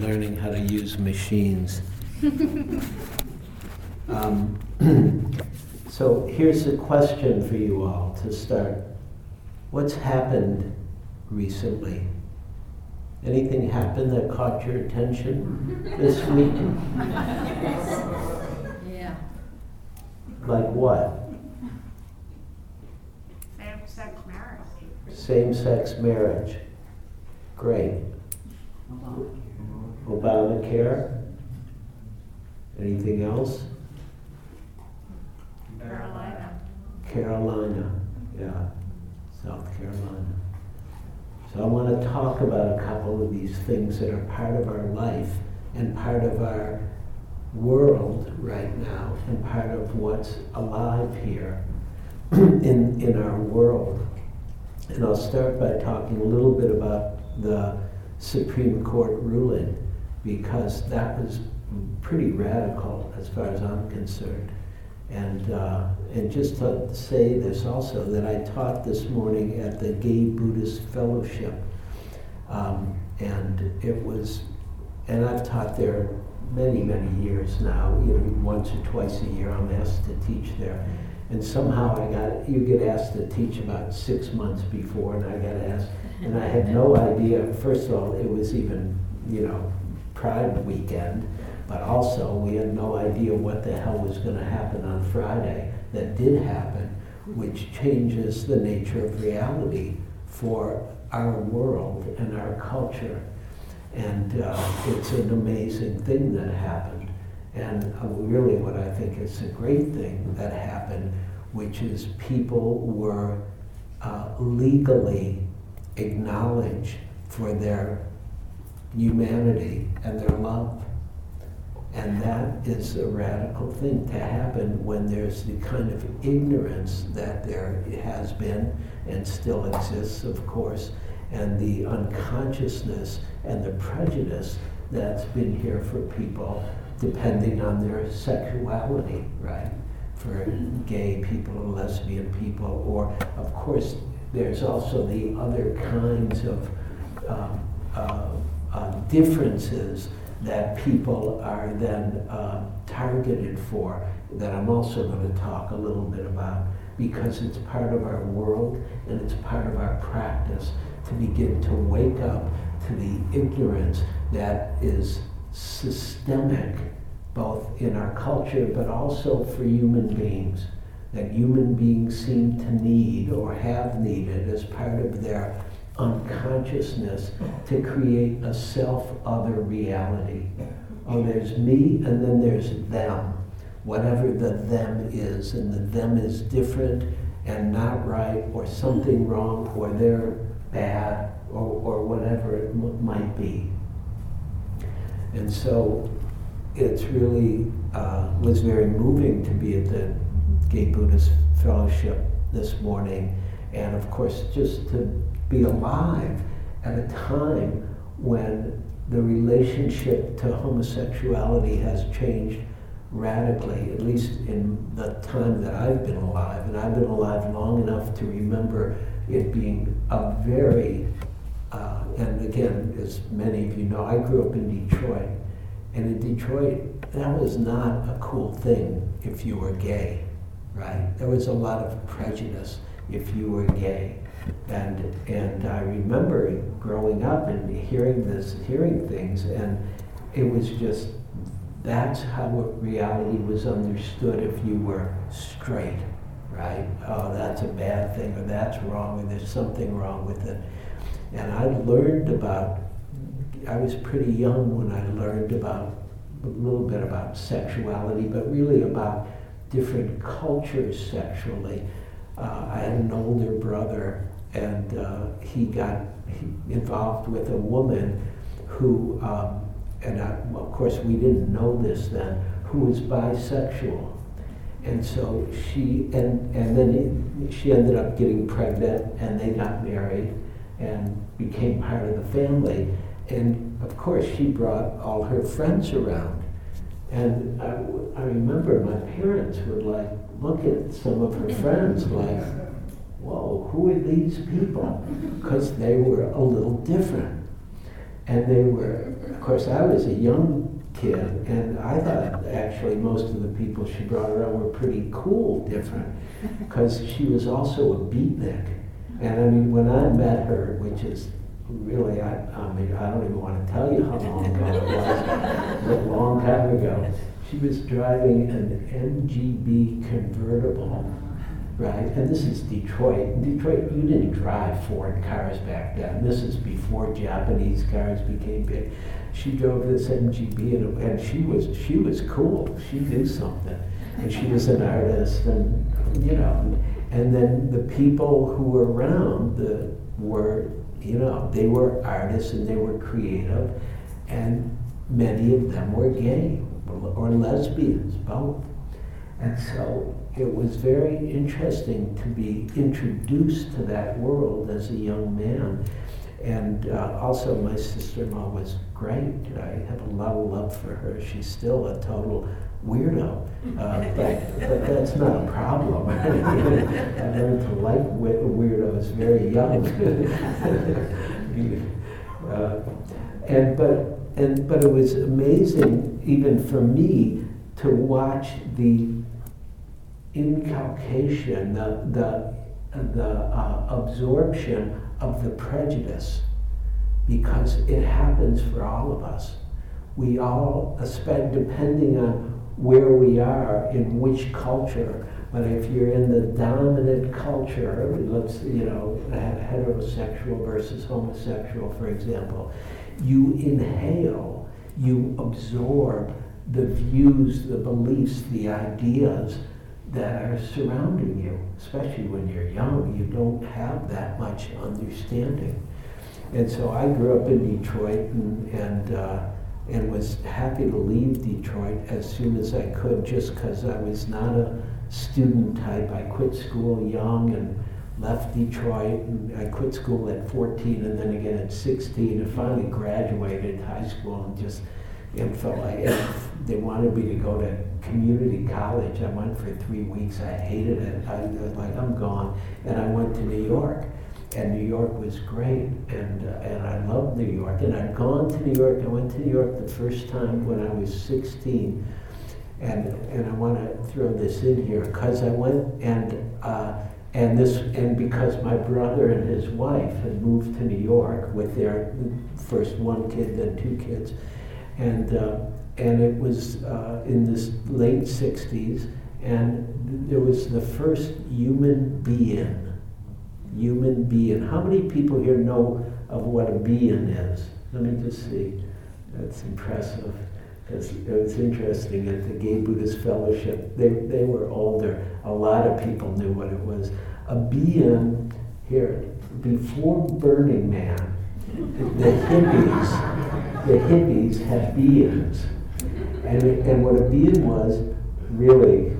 learning how to use machines. um, so here's a question for you all to start. What's happened recently? Anything happened that caught your attention this week? Yeah. Like what? Same-sex marriage. Same-sex marriage. Great. Obamacare? Anything else? Carolina. Carolina, yeah, South Carolina. So I want to talk about a couple of these things that are part of our life and part of our world right now and part of what's alive here in, in our world. And I'll start by talking a little bit about the Supreme Court ruling because that was pretty radical as far as I'm concerned. And, uh, and just to say this also, that I taught this morning at the Gay Buddhist Fellowship. Um, and it was, and I've taught there many, many years now, you know, once or twice a year I'm asked to teach there. And somehow I got, you get asked to teach about six months before, and I got asked, and I had no idea, first of all, it was even, you know, Pride weekend, but also we had no idea what the hell was going to happen on Friday that did happen, which changes the nature of reality for our world and our culture. And uh, it's an amazing thing that happened. And uh, really, what I think is a great thing that happened, which is people were uh, legally acknowledged for their humanity and their love. And that is a radical thing to happen when there's the kind of ignorance that there has been and still exists, of course, and the unconsciousness and the prejudice that's been here for people depending on their sexuality, right? For gay people or lesbian people, or of course, there's also the other kinds of um, uh, uh, differences that people are then uh, targeted for that I'm also going to talk a little bit about because it's part of our world and it's part of our practice to begin to wake up to the ignorance that is systemic both in our culture but also for human beings that human beings seem to need or have needed as part of their unconsciousness to create a self other reality. Oh, there's me and then there's them, whatever the them is, and the them is different and not right or something wrong or they're bad or, or whatever it m- might be. And so it's really uh, was very moving to be at the Gay Buddhist Fellowship this morning, and of course just to be alive at a time when the relationship to homosexuality has changed radically, at least in the time that I've been alive. And I've been alive long enough to remember it being a very, uh, and again, as many of you know, I grew up in Detroit. And in Detroit, that was not a cool thing if you were gay, right? There was a lot of prejudice if you were gay. And, and I remember growing up and hearing this, hearing things, and it was just, that's how reality was understood if you were straight, right? Oh, that's a bad thing, or that's wrong, or there's something wrong with it. And I learned about, I was pretty young when I learned about, a little bit about sexuality, but really about different cultures sexually. Uh, I had an older brother and uh, he got involved with a woman who, um, and I, of course we didn't know this then, who was bisexual. And so she, and, and then he, she ended up getting pregnant and they got married and became part of the family. And of course she brought all her friends around. And I, I remember my parents would like look at some of her friends like, whoa, who are these people? Because they were a little different. And they were, of course, I was a young kid, and I thought actually most of the people she brought around were pretty cool, different, because she was also a beatnik. And I mean, when I met her, which is really, I, I mean, I don't even want to tell you how long ago it was, a long time ago. She was driving an MGB convertible, right? And this is Detroit. In Detroit, you didn't drive Ford cars back then. This is before Japanese cars became big. She drove this MGB, and, and she was she was cool. She knew something, and she was an artist, and you know. And then the people who were around the, were, you know, they were artists and they were creative, and many of them were gay or lesbians, both. And so it was very interesting to be introduced to that world as a young man. And uh, also, my sister in law was great. I have a lot of love for her. She's still a total weirdo. Uh, but, but that's not a problem. I learned to like weirdos very young. uh, and but and but it was amazing even for me to watch the inculcation, the the the uh, absorption of the prejudice, because it happens for all of us. We all, spend, depending on where we are in which culture. But if you're in the dominant culture, let's, you know, heterosexual versus homosexual, for example, you inhale, you absorb the views, the beliefs, the ideas that are surrounding you, especially when you're young. You don't have that much understanding. And so I grew up in Detroit and, and uh, and was happy to leave Detroit as soon as I could just because I was not a student type. I quit school young and left Detroit and I quit school at 14 and then again at 16 and finally graduated high school and just it felt like they wanted me to go to community college. I went for three weeks. I hated it. I was like, I'm gone. And I went to New York and New York was great, and uh, and I loved New York. And I'd gone to New York. I went to New York the first time when I was 16, and and I want to throw this in here because I went and uh, and this and because my brother and his wife had moved to New York with their first one kid, then two kids, and uh, and it was uh, in this late 60s, and there was the first human be-in human be-in. How many people here know of what a be-in is? Let me just see. That's impressive. Because it was interesting at the Gay Buddhist Fellowship, they, they were older. A lot of people knew what it was. A be-in, here, before Burning Man, the hippies, the hippies had be-ins. And, and what a be-in was, really,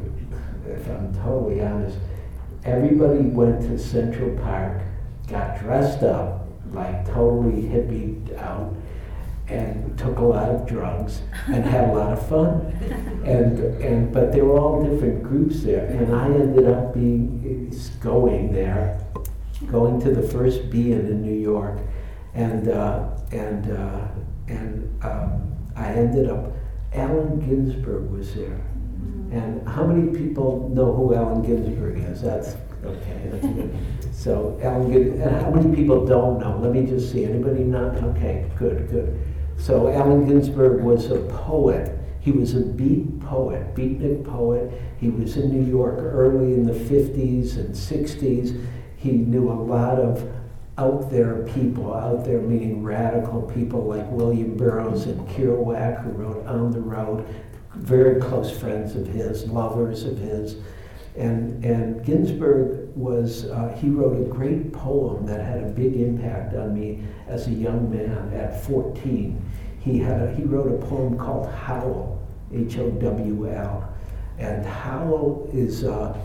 if I'm totally honest, everybody went to Central Park, got dressed up, like totally hippie out, and took a lot of drugs and had a lot of fun. And, and but they were all different groups there, and I ended up being going there, going to the first Be-In in New York, and uh, and uh, and um, I ended up. Allen Ginsberg was there and how many people know who Allen Ginsberg is? That's okay. That's good. So Allen Ginsberg, and how many people don't know? Let me just see. Anybody not? Okay, good, good. So Allen Ginsberg was a poet. He was a beat poet, beatnik poet. He was in New York early in the 50s and 60s. He knew a lot of out there people, out there meaning radical people like William Burroughs and Kerouac, who wrote On the Road very close friends of his, lovers of his. And, and Ginsberg was, uh, he wrote a great poem that had a big impact on me as a young man at 14. He, had a, he wrote a poem called Howl, H O W L. And Howl is, uh,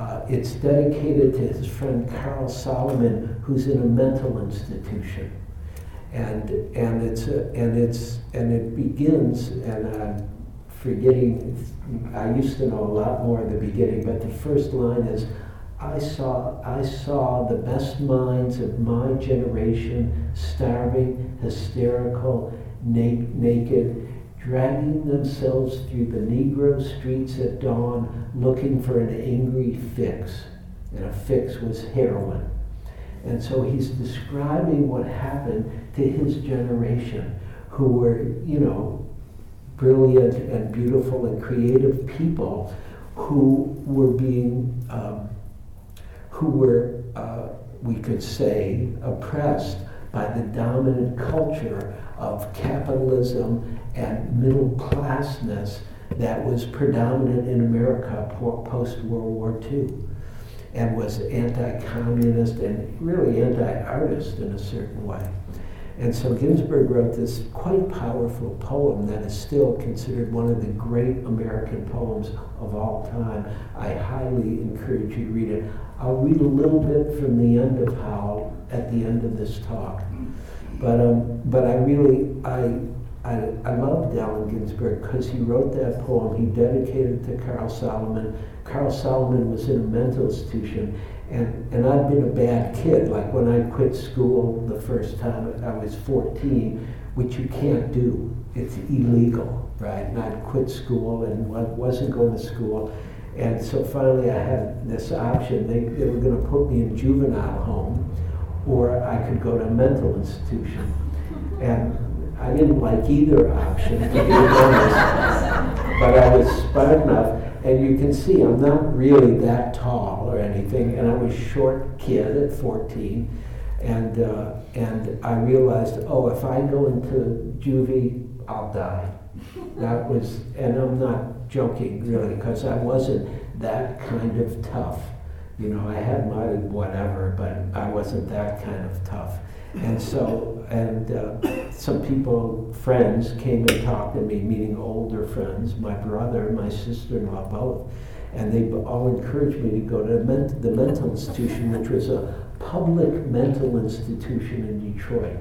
uh, it's dedicated to his friend Carl Solomon, who's in a mental institution. And, and, it's, a, and, it's, and it begins, and I'm forgetting, I used to know a lot more at the beginning, but the first line is, I saw, I saw the best minds of my generation starving, hysterical, na- naked, dragging themselves through the Negro streets at dawn looking for an angry fix. And a fix was heroin. And so he's describing what happened to his generation, who were, you know, brilliant and beautiful and creative people who were being, um, who were, uh, we could say, oppressed by the dominant culture of capitalism and middle classness that was predominant in America post World War II and was anti communist and really anti artist in a certain way. And so Ginsberg wrote this quite powerful poem that is still considered one of the great American poems of all time. I highly encourage you to read it. I'll read a little bit from the end of Howl at the end of this talk. But, um, but I really, I, I, I loved Allen Ginsberg because he wrote that poem. He dedicated it to Carl Solomon. Carl Solomon was in a mental institution, and, and I'd been a bad kid. Like when I quit school the first time, I was 14, which you can't do. It's illegal, right? And I'd quit school and wasn't going to school. And so finally I had this option. They, they were going to put me in juvenile home, or I could go to a mental institution. And I didn't like either option, to be honest. but I was smart enough. And you can see I'm not really that tall or anything, and I was short kid at 14. And, uh, and I realized, oh, if I go into juvie, I'll die. That was, and I'm not joking really, because I wasn't that kind of tough. You know, I had my whatever, but I wasn't that kind of tough. And so, and uh, some people, friends, came and talked to me, meaning older friends, my brother, my sister in law, both. And they all encouraged me to go to the mental institution, which was a public mental institution in Detroit.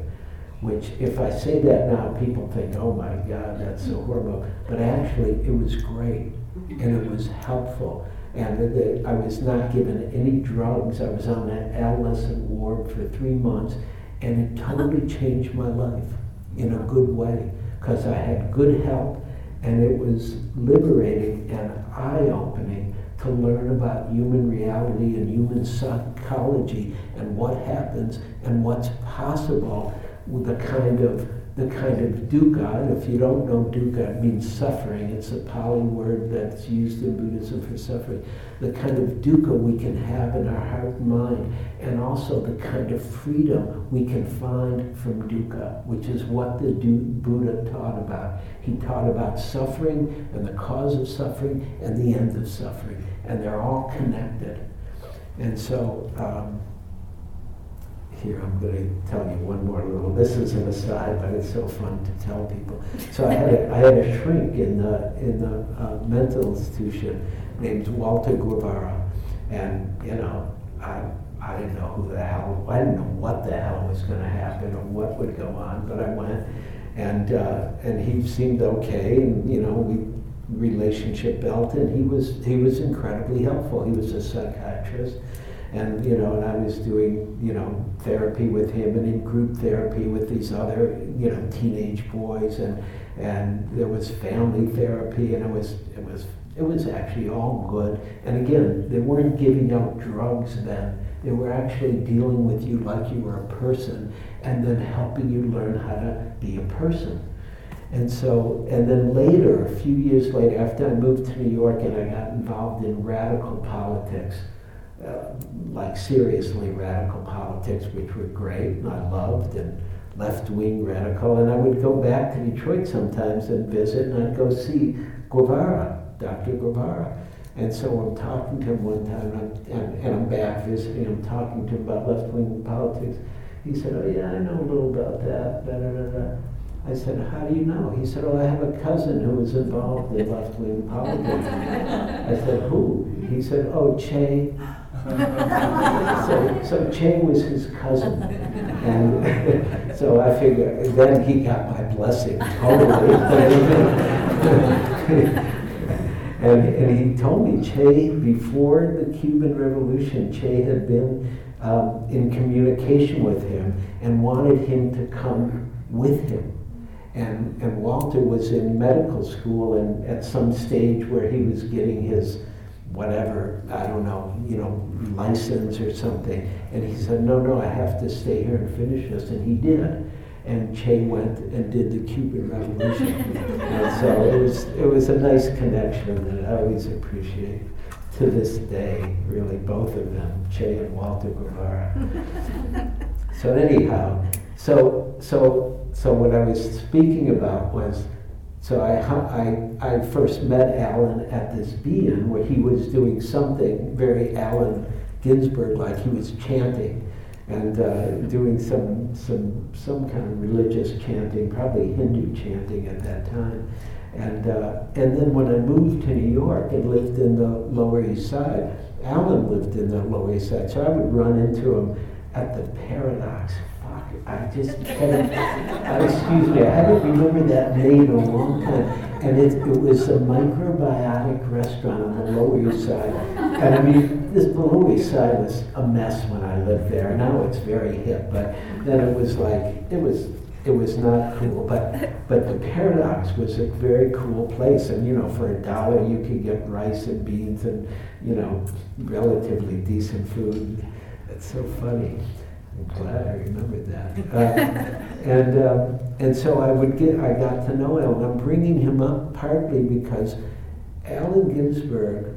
Which, if I say that now, people think, oh my God, that's so horrible. But actually, it was great and it was helpful. And the, I was not given any drugs. I was on an adolescent ward for three months and it totally changed my life in a good way because I had good help and it was liberating and eye opening to learn about human reality and human psychology and what happens and what's possible with the kind of the kind of dukkha. If you don't know dukkha, it means suffering. It's a Pali word that's used in Buddhism for suffering. The kind of dukkha we can have in our heart and mind, and also the kind of freedom we can find from dukkha, which is what the Buddha taught about. He taught about suffering and the cause of suffering and the end of suffering, and they're all connected. And so, um, here I'm going to tell you one more little. This is an aside, but it's so fun to tell people. So I had a, I had a shrink in the in the uh, mental institution named Walter Guevara, and you know I I didn't know who the hell I didn't know what the hell was going to happen or what would go on, but I went, and uh, and he seemed okay, and you know we relationship built, and he was he was incredibly helpful. He was a psychiatrist and you know, and I was doing you know therapy with him and in group therapy with these other you know teenage boys, and and there was family therapy, and it was it was it was actually all good. And again, they weren't giving out drugs then; they were actually dealing with you like you were a person, and then helping you learn how to be a person. And so, and then later, a few years later, after I moved to New York and I got involved in radical politics, uh, like seriously radical politics, which were great and I loved, and left wing radical. And I would go back to Detroit sometimes and visit, and I'd go see Guevara, Dr. Guevara. And so I'm talking to him one time, and I'm, and, and I'm back visiting, I'm talking to him about left wing politics. He said, Oh, yeah, I know a little about that. Da, da, da, da. I said, How do you know? He said, Oh, I have a cousin who was involved in left wing politics. I said, Who? He said, Oh, Che so, so Che was his cousin. And so I figure, then he got my blessing totally. and, and he told me Che, before the Cuban Revolution, Che had been um, in communication with him and wanted him to come with him. And, and Walter was in medical school and at some stage where he was getting his whatever, I don't know, you know, license or something. And he said, no, no, I have to stay here and finish this. And he did. And Che went and did the Cuban Revolution. and so it was, it was a nice connection that I always appreciate to this day, really, both of them, Che and Walter Guevara. so anyhow, so, so, so what I was speaking about was so I, I, I first met Allen at this be-in where he was doing something very Allen Ginsberg like. He was chanting and uh, doing some, some, some kind of religious chanting, probably Hindu chanting at that time. And, uh, and then when I moved to New York and lived in the Lower East Side, Allen lived in the Lower East Side, so I would run into him at the Paradox I just uh, excuse me, I haven't remembered that name in a long time. And it, it was a macrobiotic restaurant on the Lower East Side. And I mean, this Lower East Side was a mess when I lived there. Now it's very hip, but then it was like, it was, it was not cool. But, but the Paradox was a very cool place. And, you know, for a dollar you could get rice and beans and, you know, relatively decent food. It's so funny. I'm glad I remembered that. Uh, and, um, and so I would get, I got to know Allen. I'm bringing him up partly because Allen Ginsberg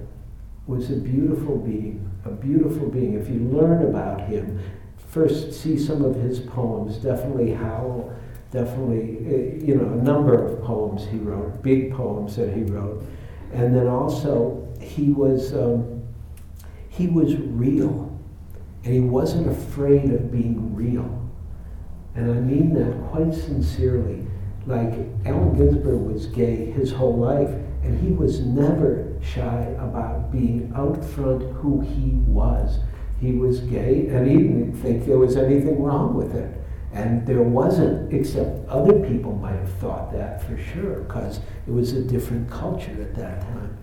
was a beautiful being, a beautiful being. If you learn about him, first see some of his poems, definitely Howl, definitely, uh, you know, a number of poems he wrote, big poems that he wrote. And then also, he was, um, he was real and he wasn't afraid of being real. And I mean that quite sincerely. Like Allen Ginsberg was gay his whole life, and he was never shy about being out front who he was. He was gay, and he didn't think there was anything wrong with it. And there wasn't, except other people might have thought that for sure, because it was a different culture at that time.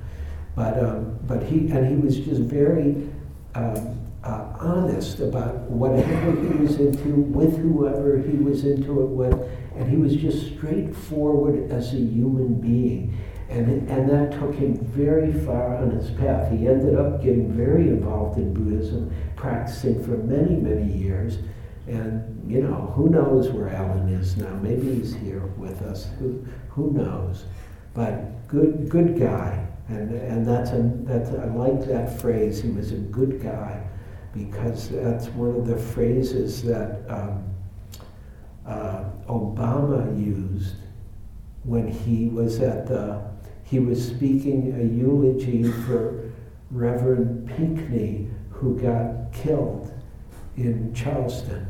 But, um, but he, and he was just very um, uh, honest about whatever he was into with whoever he was into it with, and he was just straightforward as a human being. And, and that took him very far on his path. He ended up getting very involved in Buddhism, practicing for many, many years. And, you know, who knows where Allen is now? Maybe he's here with us. Who, who knows? But good, good guy. And, and that's a, that's, I like that phrase. He was a good guy because that's one of the phrases that um, uh, Obama used when he was at the, he was speaking a eulogy for Reverend Pinckney, who got killed in Charleston.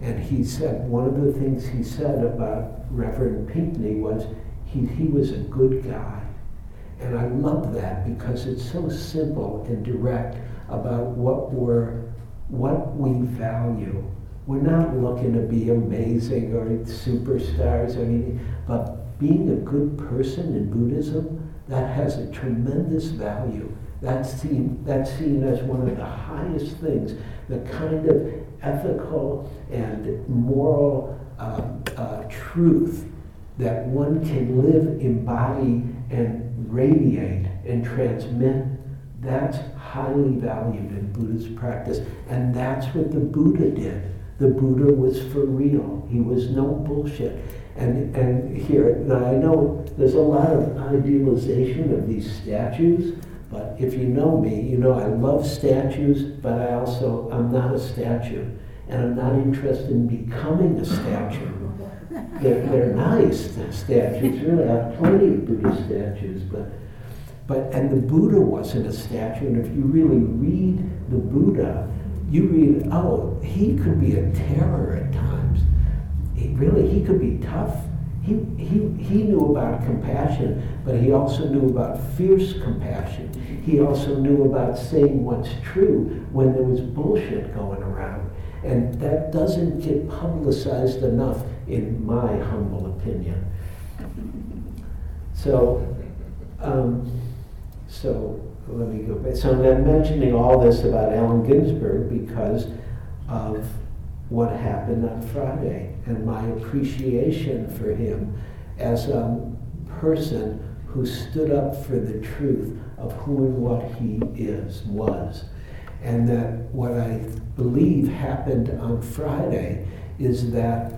And he said, one of the things he said about Reverend Pinckney was he, he was a good guy. And I love that because it's so simple and direct about what we're, what we value. We're not looking to be amazing or superstars or anything, but being a good person in Buddhism, that has a tremendous value. That's seen, that's seen as one of the highest things, the kind of ethical and moral uh, uh, truth that one can live, embody, and radiate and transmit. That's highly valued in Buddhist practice. And that's what the Buddha did. The Buddha was for real. He was no bullshit. And, and here, I know there's a lot of idealization of these statues, but if you know me, you know I love statues, but I also, I'm not a statue. And I'm not interested in becoming a statue. They're, they're nice, the statues, really. I have plenty of Buddhist statues, but but, and the Buddha wasn't a statue, and if you really read the Buddha, you read, oh, he could be a terror at times. He, really, he could be tough. He, he, he knew about compassion, but he also knew about fierce compassion. He also knew about saying what's true when there was bullshit going around. And that doesn't get publicized enough, in my humble opinion. So, um, so let me go back. So I'm mentioning all this about Allen Ginsberg because of what happened on Friday and my appreciation for him as a person who stood up for the truth of who and what he is, was. And that what I believe happened on Friday is that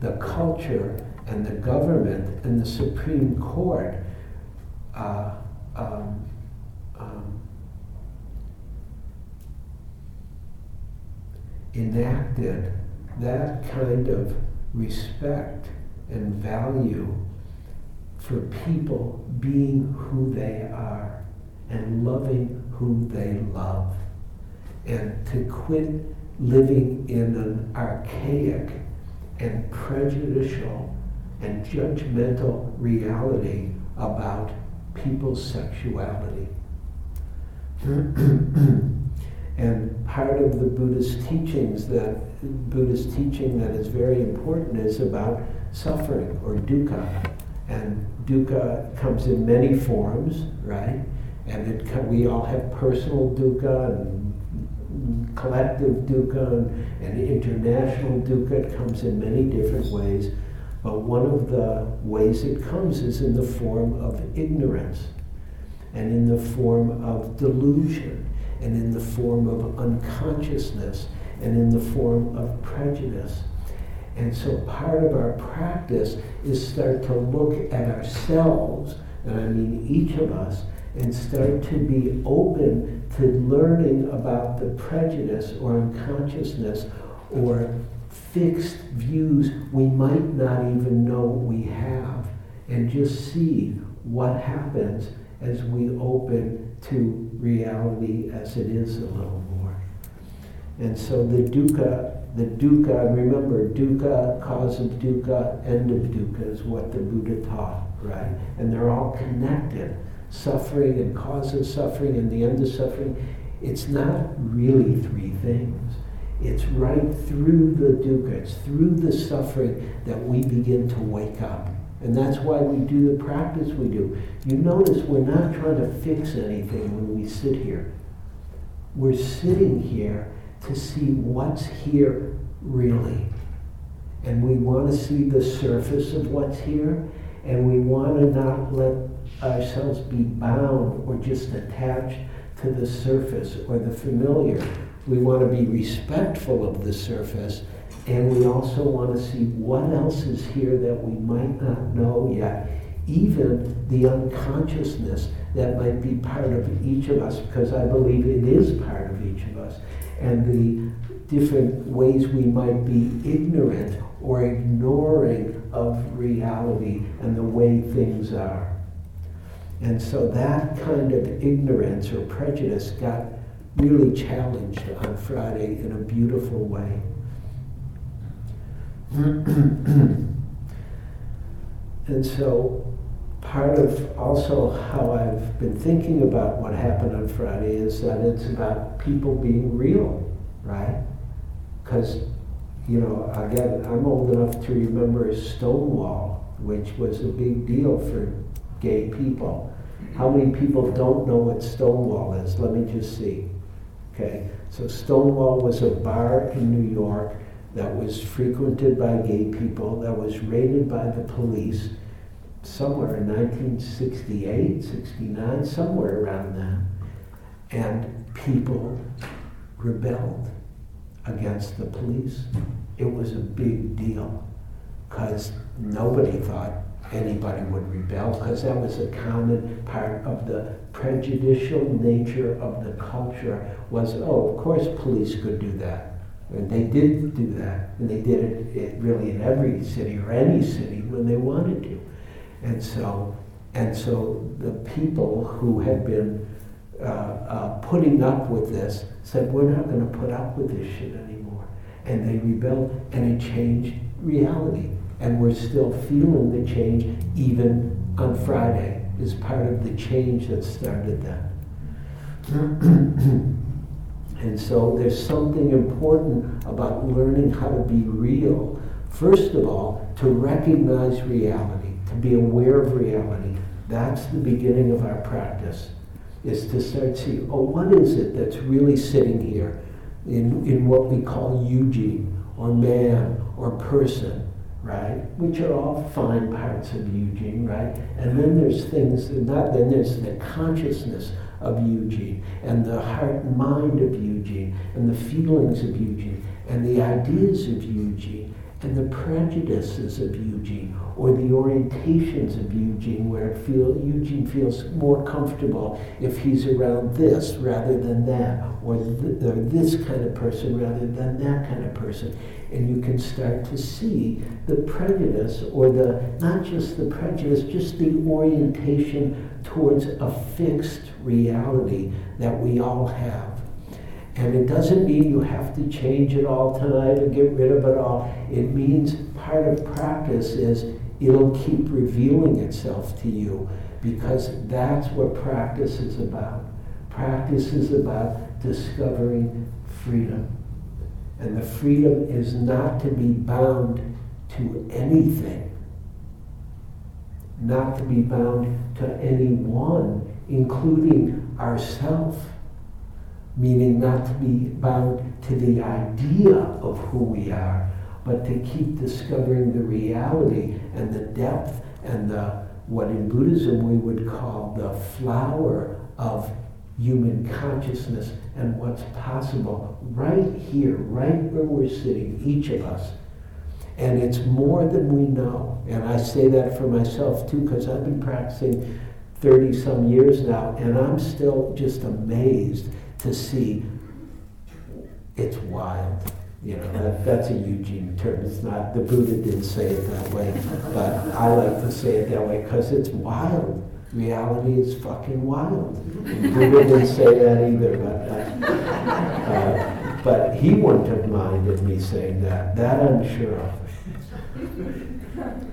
the culture and the government and the Supreme Court uh, um, enacted that kind of respect and value for people being who they are and loving who they love. And to quit living in an archaic and prejudicial and judgmental reality about people's sexuality. and part of the Buddhist teachings that Buddhist teaching that is very important is about suffering or dukkha. And dukkha comes in many forms, right? And it, we all have personal dukkha and collective dukkha and, and international dukkha. It comes in many different ways. But one of the ways it comes is in the form of ignorance, and in the form of delusion, and in the form of unconsciousness, and in the form of prejudice. And so part of our practice is start to look at ourselves, and I mean each of us, and start to be open to learning about the prejudice or unconsciousness or fixed views we might not even know we have, and just see what happens as we open to reality as it is a little more. And so the dukkha, the dukkha, remember, dukkha, cause of dukkha, end of dukkha is what the Buddha taught, right? And they're all connected. Suffering and cause of suffering and the end of suffering. It's not really three things. It's right through the dukkha, it's through the suffering that we begin to wake up. And that's why we do the practice we do. You notice we're not trying to fix anything when we sit here. We're sitting here to see what's here really. And we want to see the surface of what's here, and we want to not let ourselves be bound or just attached to the surface or the familiar. We want to be respectful of the surface, and we also want to see what else is here that we might not know yet, even the unconsciousness that might be part of each of us, because I believe it is part of each of us, and the different ways we might be ignorant or ignoring of reality and the way things are. And so that kind of ignorance or prejudice got really challenged on Friday in a beautiful way. And so part of also how I've been thinking about what happened on Friday is that it's about people being real, right? Because, you know, again, I'm old enough to remember Stonewall, which was a big deal for gay people. How many people don't know what Stonewall is? Let me just see. Okay, so Stonewall was a bar in New York that was frequented by gay people, that was raided by the police somewhere in 1968, 69, somewhere around then. And people rebelled against the police. It was a big deal because nobody thought anybody would rebel because that was a common part of the prejudicial nature of the culture was, oh, of course police could do that. And they did do that. And they did it, it really in every city or any city when they wanted to. And so, and so the people who had been uh, uh, putting up with this said, we're not going to put up with this shit anymore. And they rebelled and it changed reality and we're still feeling the change even on Friday is part of the change that started that. and so there's something important about learning how to be real. First of all, to recognize reality, to be aware of reality. That's the beginning of our practice. is to start seeing, oh, what is it that's really sitting here in, in what we call Eugene, or man, or person, right? Which are all fine parts of Eugene, right? And then there's things, that not then there's the consciousness of Eugene, and the heart and mind of Eugene, and the feelings of Eugene, and the ideas of Eugene, and the prejudices of Eugene, or the orientations of Eugene, where feel, Eugene feels more comfortable if he's around this rather than that, or, th- or this kind of person rather than that kind of person. And you can start to see the prejudice, or the not just the prejudice, just the orientation towards a fixed reality that we all have. And it doesn't mean you have to change it all tonight or get rid of it all. It means part of practice is it'll keep revealing itself to you because that's what practice is about. Practice is about discovering freedom. And the freedom is not to be bound to anything, not to be bound to anyone, including ourself meaning not to be bound to the idea of who we are, but to keep discovering the reality and the depth and the what in Buddhism we would call the flower of human consciousness and what's possible right here, right where we're sitting, each of us. And it's more than we know. And I say that for myself too, because I've been practicing 30 some years now, and I'm still just amazed to see it's wild. You know, that, that's a Eugene term. It's not, the Buddha didn't say it that way, but I like to say it that way because it's wild. Reality is fucking wild. And Buddha didn't say that either, but, uh, uh, but he wouldn't have minded me saying that. That I'm sure of.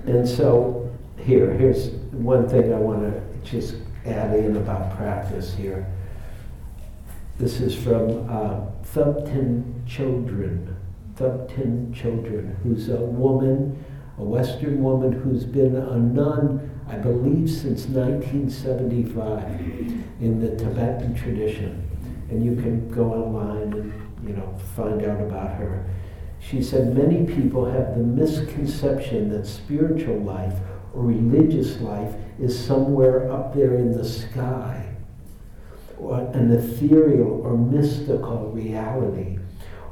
And so, here, here's one thing I want to just add in about practice here. This is from uh, Thubten Chodron. Thubten Chodron, who's a woman, a Western woman who's been a nun, I believe, since 1975 in the Tibetan tradition. And you can go online and you know find out about her. She said many people have the misconception that spiritual life or religious life is somewhere up there in the sky or an ethereal or mystical reality,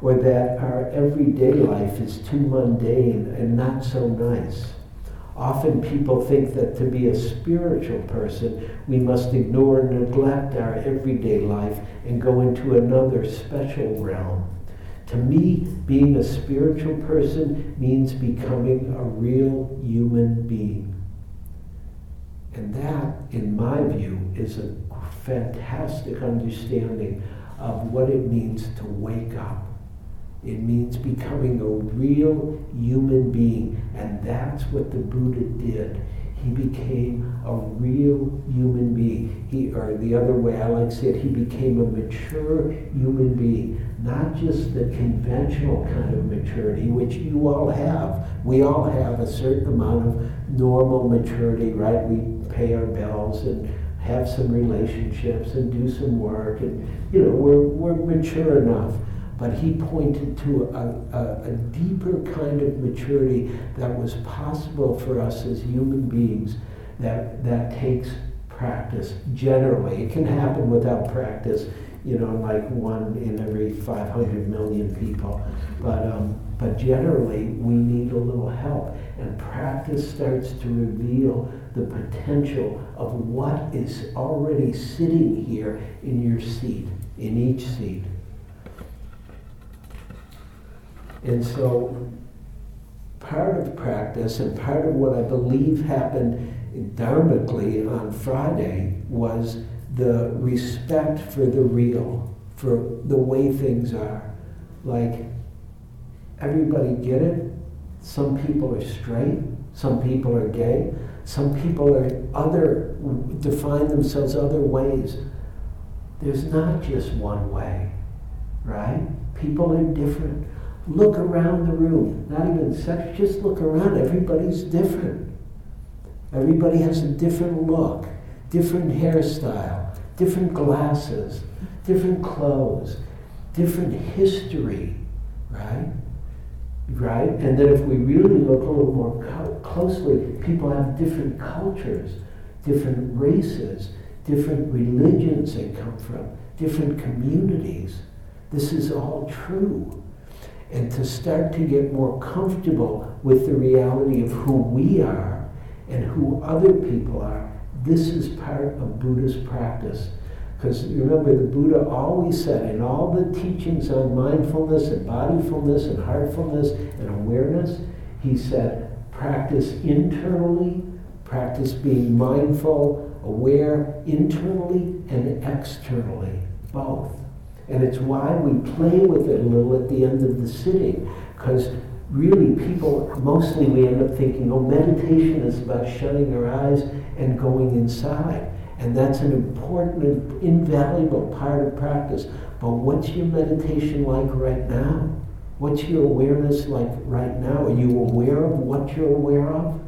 or that our everyday life is too mundane and not so nice. Often people think that to be a spiritual person, we must ignore and neglect our everyday life and go into another special realm. To me, being a spiritual person means becoming a real human being. And that, in my view, is a fantastic understanding of what it means to wake up. It means becoming a real human being, and that's what the Buddha did. He became a real human being. He, or the other way I like to say it, he became a mature human being, not just the conventional kind of maturity, which you all have. We all have a certain amount of normal maturity, right? We pay our bills and have some relationships and do some work and you know we're, we're mature enough but he pointed to a, a, a, deeper kind of maturity that was possible for us as human beings that, that takes practice generally. It can happen without practice, you know, like one in every 500 million people. But, um, but generally, we need a little help. And practice starts to reveal the potential of what is already sitting here in your seat, in each seat. And so, part of practice and part of what I believe happened dharmically on Friday was the respect for the real, for the way things are. Like, everybody get it? Some people are straight, some people are gay, some people are other, define themselves other ways. There's not just one way, right? People are different. Look around the room, not even sex, just look around. Everybody's different. Everybody has a different look, different hairstyle, different glasses, different clothes, different history, right? Right? And then if we really look a little more co- closely, people have different cultures, different races, different religions they come from, different communities. This is all true. And to start to get more comfortable with the reality of who we are and who other people are, this is part of Buddhist practice. Because remember, the Buddha always said in all the teachings on mindfulness and bodyfulness and heartfulness and awareness, he said, practice internally, practice being mindful, aware internally and externally, both. And it's why we play with it a little at the end of the sitting, because really people, mostly we end up thinking, oh, meditation is about shutting our eyes and going inside. And that's an important and invaluable part of practice. But what's your meditation like right now? What's your awareness like right now? Are you aware of what you're aware of?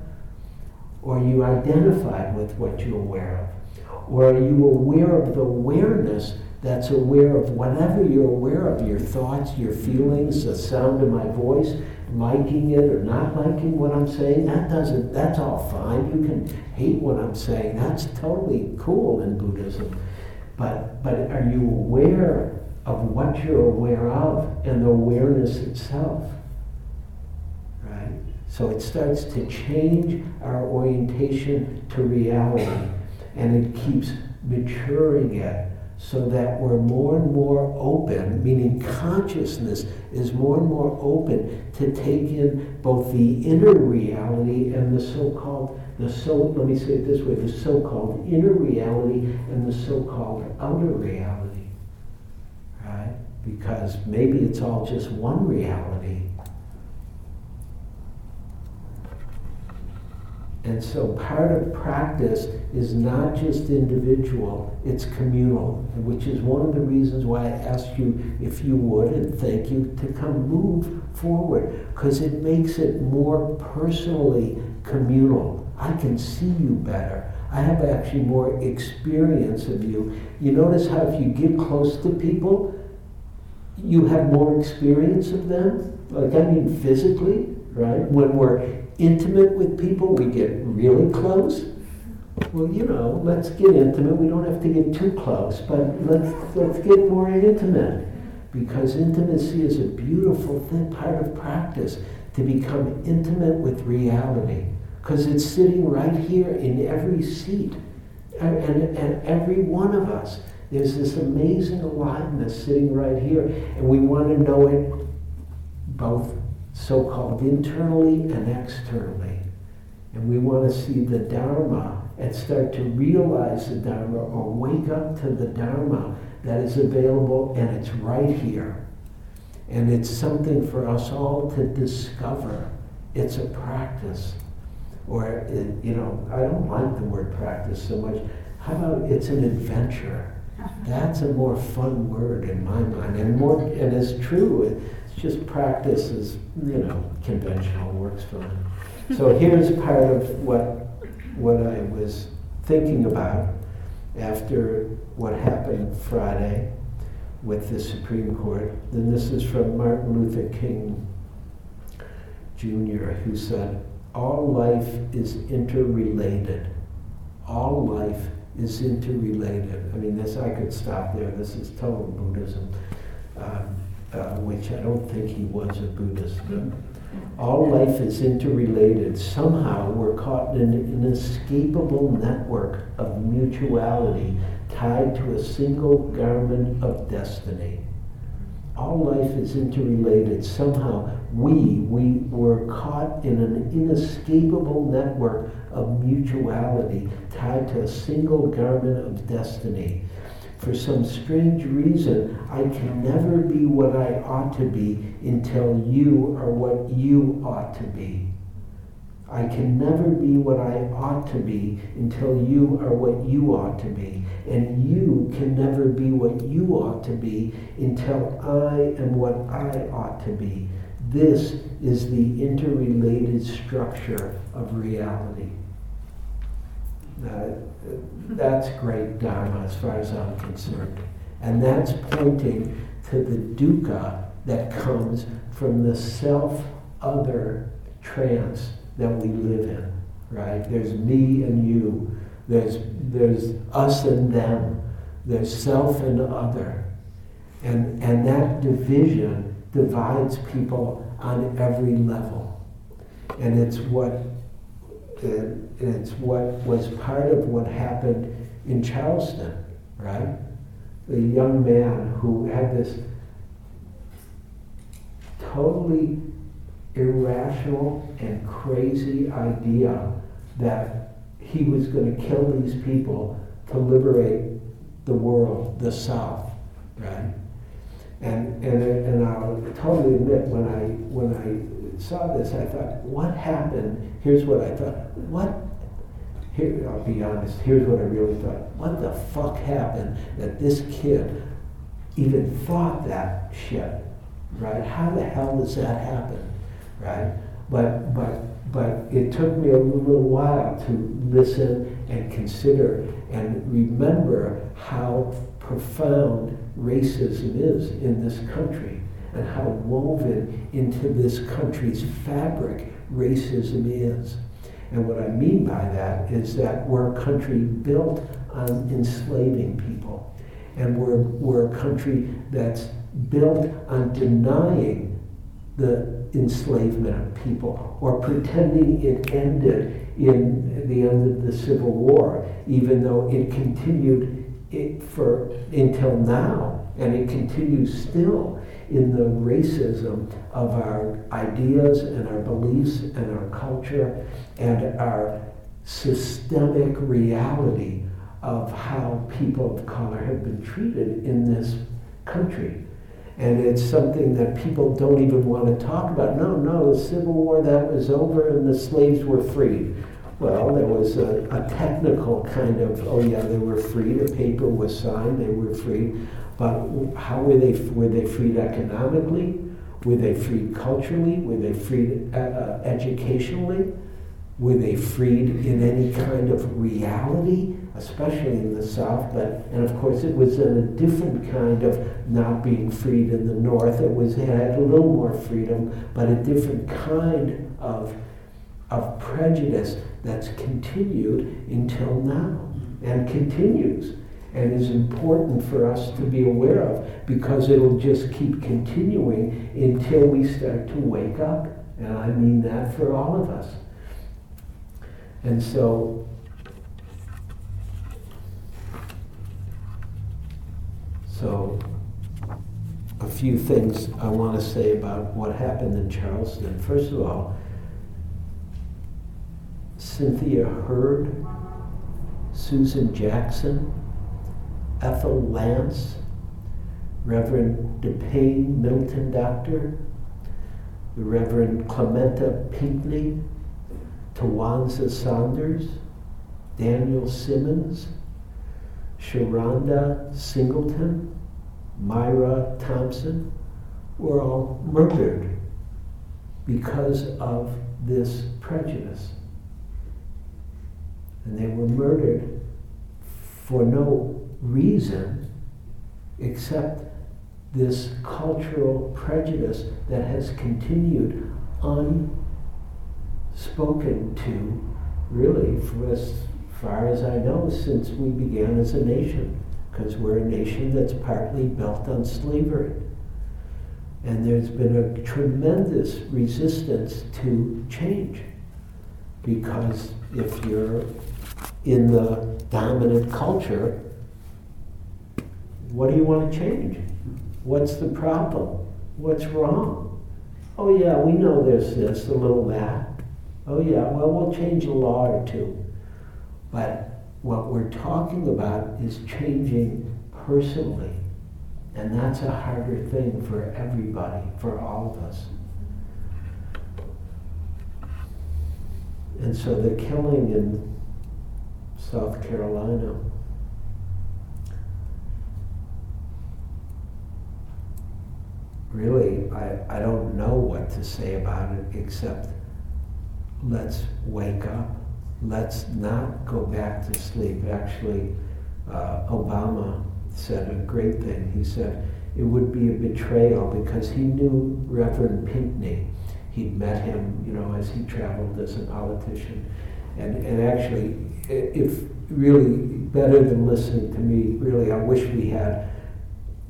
Or are you identified with what you're aware of? Or are you aware of the awareness that's aware of whatever you're aware of your thoughts, your feelings, the sound of my voice, liking it or not liking what I'm saying? That doesn't, that's all fine. You can hate what I'm saying. That's totally cool in Buddhism. But, but are you aware of what you're aware of and the awareness itself? Right? So it starts to change our orientation to reality and it keeps maturing it so that we're more and more open, meaning consciousness is more and more open to take in both the inner reality and the so-called the so let me say it this way the so-called inner reality and the so-called outer reality right? Because maybe it's all just one reality And so part of practice is not just individual, it's communal, which is one of the reasons why I asked you if you would, and thank you, to come move forward, because it makes it more personally communal. I can see you better. I have actually more experience of you. You notice how if you get close to people, you have more experience of them? Like, I mean, physically, right? When we're intimate with people, we get really close. Well, you know, let's get intimate. We don't have to get too close, but let's, let's get more intimate. Because intimacy is a beautiful thing, part of practice, to become intimate with reality. Because it's sitting right here in every seat. And, and, and every one of us. There's this amazing aliveness sitting right here. And we want to know it both so called internally and externally. And we want to see the Dharma and start to realize the Dharma or wake up to the Dharma that is available and it's right here. And it's something for us all to discover. It's a practice. Or, it, you know, I don't like the word practice so much. How about it's an adventure? That's a more fun word in my mind, and more, and it's true just practice is, you know, conventional, works fine. So here's part of what, what I was thinking about after what happened Friday with the Supreme Court. And this is from Martin Luther King Jr., who said, All life is interrelated. All life is interrelated. I mean, this I could stop there. This is total Buddhism. Um, uh, which I don't think he was a Buddhist. All life is interrelated. Somehow we're caught in an inescapable network of mutuality tied to a single garment of destiny. All life is interrelated. Somehow we, we were caught in an inescapable network of mutuality tied to a single garment of destiny for some strange reason, I can never be what I ought to be until you are what you ought to be. I can never be what I ought to be until you are what you ought to be. And you can never be what you ought to be until I am what I ought to be. This is the interrelated structure of reality. Uh, that's great Dharma as far as I'm concerned. And that's pointing to the dukkha that comes from the self other trance that we live in, right? There's me and you, there's, there's us and them, there's self and other. And, and that division divides people on every level. And it's what, it's what was part of what happened in Charleston, right? The young man who had this totally irrational and crazy idea that he was going to kill these people to liberate the world, the South, right? And, and, and I'll totally admit, when I, when I saw this, I thought, what happened? Here's what I thought. What? Here, I'll be honest, here's what I really thought. What the fuck happened that this kid even thought that shit? Right? How the hell does that happen? Right? But, but, but it took me a little while to listen and consider and remember how profound racism is in this country and how woven into this country's fabric racism is. And what I mean by that is that we're a country built on enslaving people. And we're, we're a country that's built on denying the enslavement of people or pretending it ended in the end of the Civil War, even though it continued it for until now, and it continues still in the racism of our ideas and our beliefs and our culture and our systemic reality of how people of color have been treated in this country. And it's something that people don't even want to talk about. No, no, the Civil War, that was over and the slaves were freed. Well, there was a, a, technical kind of, oh yeah, they were freed, a paper was signed, they were freed. But how were they, were they freed economically? Were they freed culturally? Were they freed uh, uh, educationally? Were they freed in any kind of reality, especially in the South? But and of course, it was in a different kind of not being freed in the North. It was it had a little more freedom, but a different kind of of prejudice that's continued until now and continues and is important for us to be aware of because it'll just keep continuing until we start to wake up. And I mean that for all of us. And so, so a few things I want to say about what happened in Charleston. First of all, Cynthia Hurd, Susan Jackson, Ethel Lance, Reverend DePayne Middleton Doctor, the Reverend Clementa Pinckney, Tywanza Sanders, Daniel Simmons, Sharonda Singleton, Myra Thompson were all murdered because of this prejudice. And they were murdered for no reason except this cultural prejudice that has continued unspoken to, really, for as far as I know, since we began as a nation, because we're a nation that's partly built on slavery. And there's been a tremendous resistance to change, because if you're in the dominant culture, what do you want to change? What's the problem? What's wrong? Oh, yeah, we know there's this, a little that. Oh, yeah, well, we'll change a law or two. But what we're talking about is changing personally. And that's a harder thing for everybody, for all of us. And so the killing in South Carolina really, I, I don't know what to say about it except let's wake up let's not go back to sleep. Actually, uh, Obama said a great thing. He said it would be a betrayal because he knew Reverend Pinckney. He'd met him, you know, as he traveled as a politician. And, and actually, if really better than listening to me, really, I wish we had,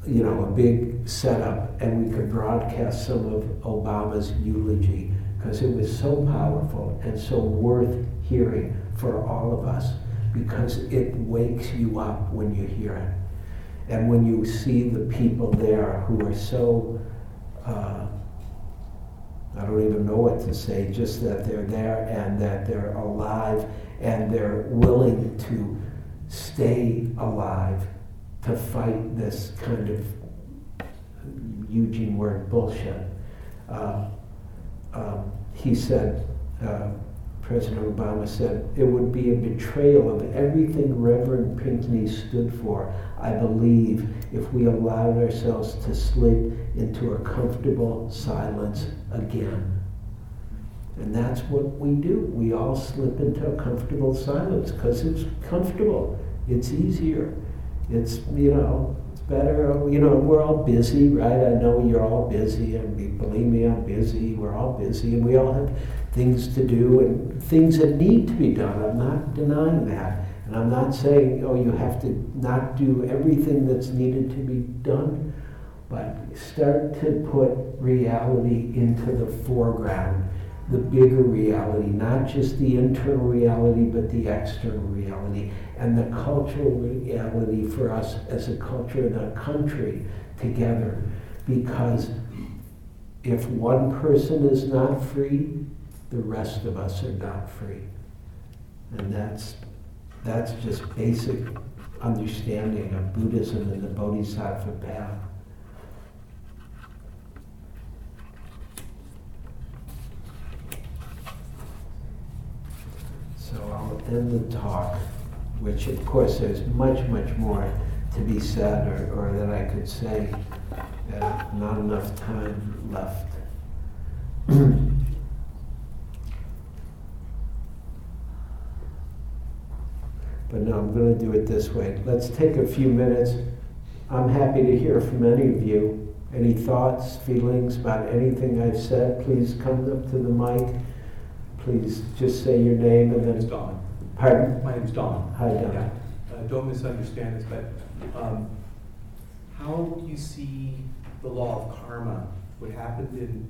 you know, a big setup and we could broadcast some of Obama's eulogy because it was so powerful and so worth hearing for all of us because it wakes you up when you hear it. And when you see the people there who are so, uh, I don't even know what to say, just that they're there and that they're alive and they're willing to stay alive to fight this kind of Eugene word bullshit. Uh, um, he said, uh, President Obama said, it would be a betrayal of everything Reverend Pinckney stood for, I believe, if we allowed ourselves to slip into a comfortable silence again. And that's what we do. We all slip into a comfortable silence because it's comfortable, it's easier, it's, you know, it's better. You know, we're all busy, right? I know you're all busy, and believe me, I'm busy. We're all busy, and we all have things to do and things that need to be done. I'm not denying that. And I'm not saying, oh, you have to not do everything that's needed to be done, but start to put reality into the foreground, the bigger reality, not just the internal reality, but the external reality, and the cultural reality for us as a culture and a country together. Because if one person is not free, the rest of us are not free. And that's, that's just basic understanding of Buddhism and the Bodhisattva path. End the talk, which of course there's much, much more to be said or, or that I could say. Uh, not enough time left. But no, I'm going to do it this way. Let's take a few minutes. I'm happy to hear from any of you. Any thoughts, feelings about anything I've said, please come up to the mic. Please just say your name and My name's then. Don. Pardon? My name's Don. Hi, Don. Yeah. Uh, Don't misunderstand this, but um, how do you see the law of karma, what happened in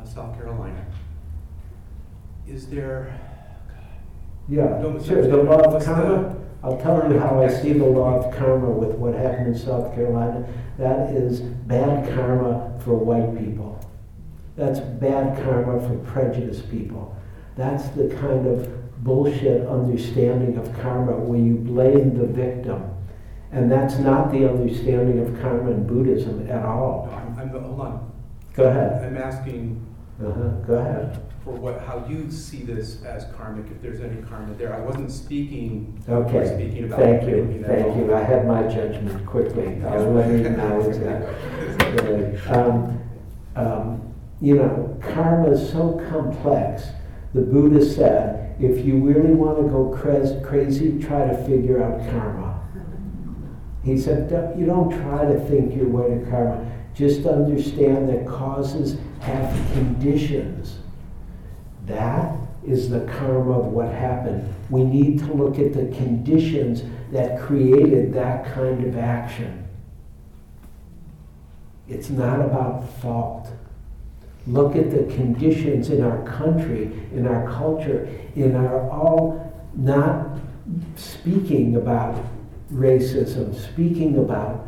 uh, South Carolina? Is there, Yeah, Don't sure. The law of What's the karma. I'll tell you how I see the law of karma with what happened in South Carolina. That is bad karma for white people. That's bad karma for prejudiced people. That's the kind of bullshit understanding of karma where you blame the victim. And that's not the understanding of karma in Buddhism at no, all. I'm, I'm, hold on, Go ahead. I'm asking Uh-huh. Go ahead. for what, how you see this as karmic, if there's any karma there. I wasn't speaking, Okay, speaking about thank you, thank you. I had my judgment quickly. I will let you acknowledge that. Um, um, You know, karma is so complex. The Buddha said, if you really want to go craz- crazy, try to figure out karma. He said, "Don't- you don't try to think your way to karma. Just understand that causes have conditions. That is the karma of what happened. We need to look at the conditions that created that kind of action. It's not about fault. Look at the conditions in our country, in our culture, in our all not speaking about racism, speaking about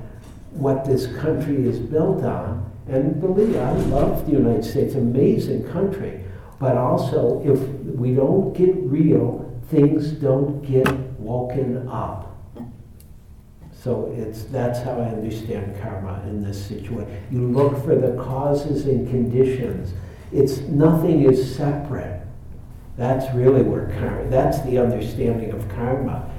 what this country is built on. And believe I love the United States, amazing country. But also, if we don't get real, things don't get woken up. So it's that's how I understand karma in this situation. You look for the causes and conditions. It's nothing is separate. That's really where karma. That's the understanding of karma.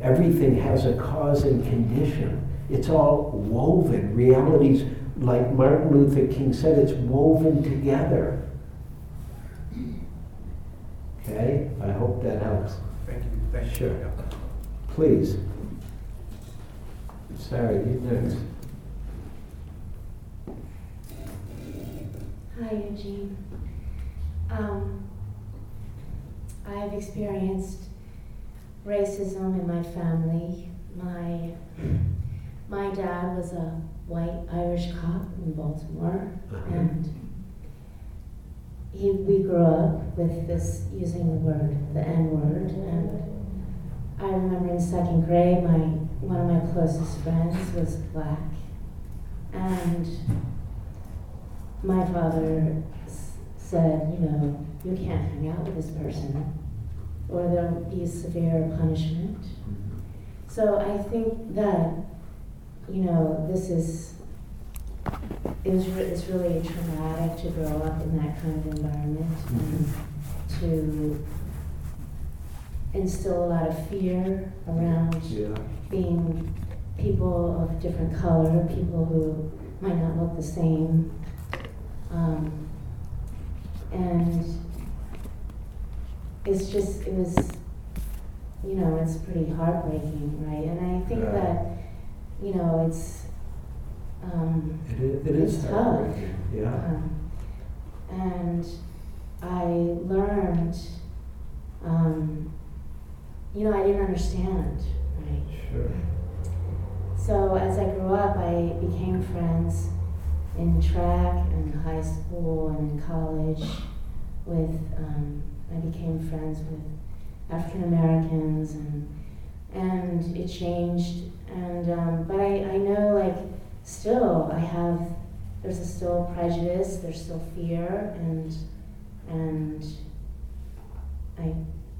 Everything has a cause and condition. It's all woven. Realities, like Martin Luther King said, it's woven together. Okay, I hope that helps. Thank you, thank you. Sure. Please. Sorry, you next. Hi, Eugene. Um, I've experienced racism in my family. My my dad was a white Irish cop in Baltimore, Uh-huh. and he we grew up with this using the word the N word, and I remember in second grade, my one of my closest friends was black, and my father s- said, you know, you can't hang out with this person, or there'll be severe punishment. So I think that, you know, this is, it was, re- it's really traumatic to grow up in that kind of environment and to instill a lot of fear around Yeah. being people of different color, people who might not look the same. Um, and it's just, it was, you know, it's pretty heartbreaking, right? And I think that, you know, it's, um, It is, it is It's tough. heartbreaking, yeah. um, and I learned, um, you know, I didn't understand, right? Sure. So as I grew up, I became friends in track and high school and in college with, um, I became friends with African Americans and, and it changed. And, um, but I, I know like still I have, there's a still prejudice, there's still fear and, and I,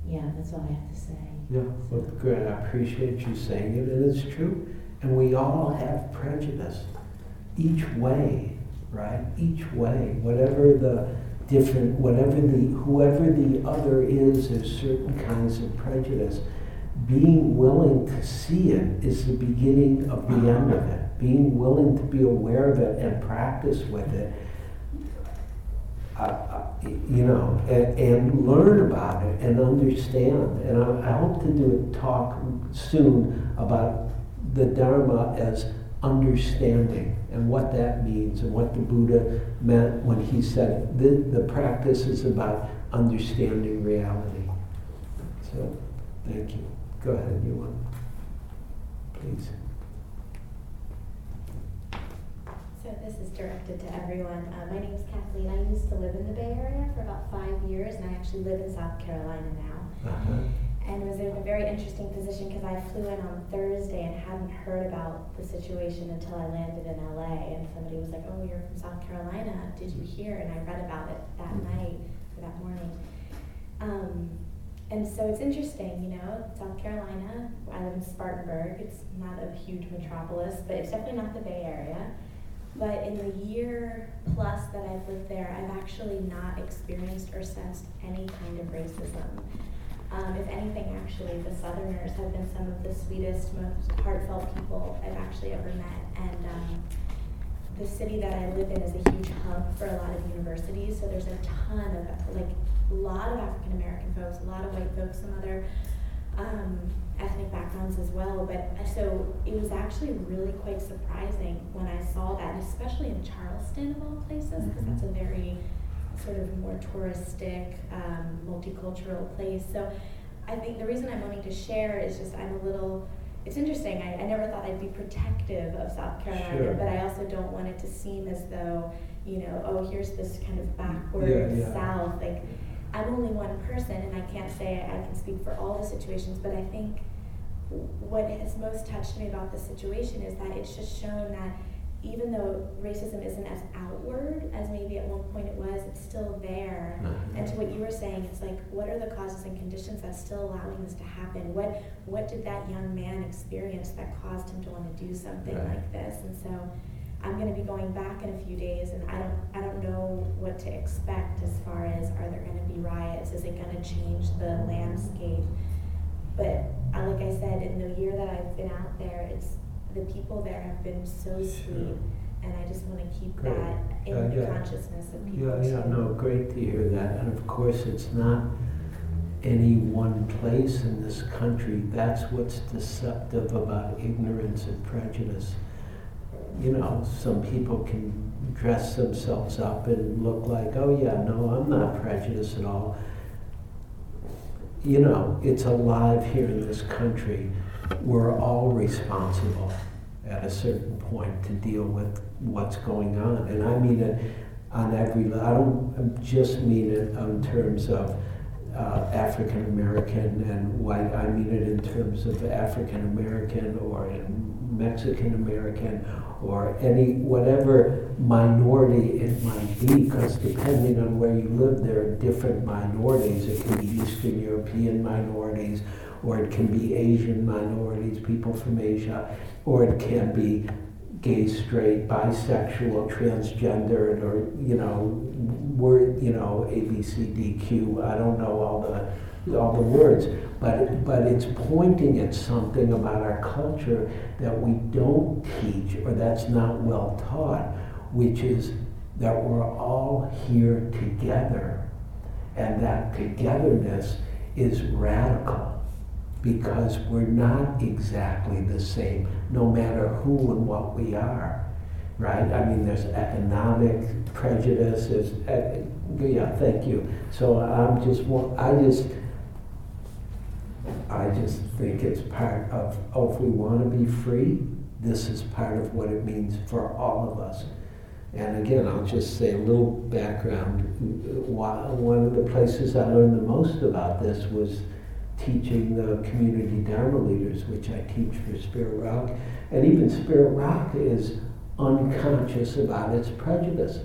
yeah, that's all I have to say. Yeah, well, good, I appreciate you saying it, and it's true. And we all have prejudice, each way, right? Each way, whatever the different, whatever the, whoever the other is, there's certain kinds of prejudice. Being willing to see it is the beginning of the end of it. Being willing to be aware of it and practice with it You know, and, and learn about it and understand. And I, I hope to do a talk soon about the Dharma as understanding and what that means and what the Buddha meant when he said the, the practice is about understanding reality. So, thank you. Go ahead, you want, please. So this is directed to everyone. Uh, my name is Kathleen. I used to live in the Bay Area for about five years, and I actually live in South Carolina now. Uh-huh. And was in a very interesting position because I flew in on Thursday and hadn't heard about the situation until I landed in LA. And somebody was like, "Oh, you're from South Carolina. Did you hear?" And I read about it that night or that morning. Um, and so it's interesting, you know, South Carolina. I live in Spartanburg. It's not a huge metropolis, but it's definitely not the Bay Area. But in the year plus that I've lived there, I've actually not experienced or sensed any kind of racism. Um, if anything, actually, the Southerners have been some of the sweetest, most heartfelt people I've actually ever met. And um, the city that I live in is a huge hub for a lot of universities, so there's a ton of, like, a lot of African American folks, a lot of white folks, some other um, ethnic backgrounds as well. But uh, so it was actually really quite surprising when I saw that, especially in Charleston, of all places, because that's a very sort of more touristic, um, multicultural place. So I think the reason I'm wanting to share is just I'm a little. It's interesting. I, I never thought I'd be protective of South Carolina, Sure. but I also don't want it to seem as though, you know, oh, here's this kind of backward Yeah, yeah. South. Like, I'm only one person, and I can't say I can speak for all the situations, but I think what has most touched me about this situation is that it's just shown that even though racism isn't as outward as maybe at one point it was, it's still there. Mm-hmm. And to what you were saying, it's like, what are the causes and conditions that's still allowing this to happen? What what did that young man experience that caused him to want to do something Right. like this? And so, I'm going to be going back in a few days, and I don't I don't know what to expect as far as are there going to be riots? Is it going to change the landscape? But uh, like I said, in the year that I've been out there, it's the people there have been so sweet, and I just want to keep Great. that in Yeah, the yeah. consciousness of people. Yeah, yeah, too. no, great to hear that. And of course, it's not, any one place in this country. That's what's deceptive about ignorance and prejudice. You know, some people can dress themselves up and look like, oh yeah, no, I'm not prejudiced at all. You know, it's alive here in this country. We're all responsible at a certain point to deal with what's going on. And I mean it on every level. I don't just mean it in terms of uh, African American and white. I mean it in terms of African American or in Mexican American or any whatever minority it might be, because depending on where you live, there are different minorities. It can be Eastern European minorities, or it can be Asian minorities, people from Asia, or it can be gay, straight, bisexual, transgendered, or you know, word, you know, A, B, C, D, Q. I don't know all the all the words, but but it's pointing at something about our culture that we don't teach or that's not well taught, which is that we're all here together, and that togetherness is radical because we're not exactly the same, no matter who and what we are, right? I mean, there's economic prejudice. There's, uh, yeah, thank you. So I'm just, I just, I just think it's part of, oh, if we want to be free, this is part of what it means for all of us. And again, I'll just say a little background. One of the places I learned the most about this was teaching the community Dharma leaders, which I teach for Spirit Rock. And even Spirit Rock is unconscious about its prejudice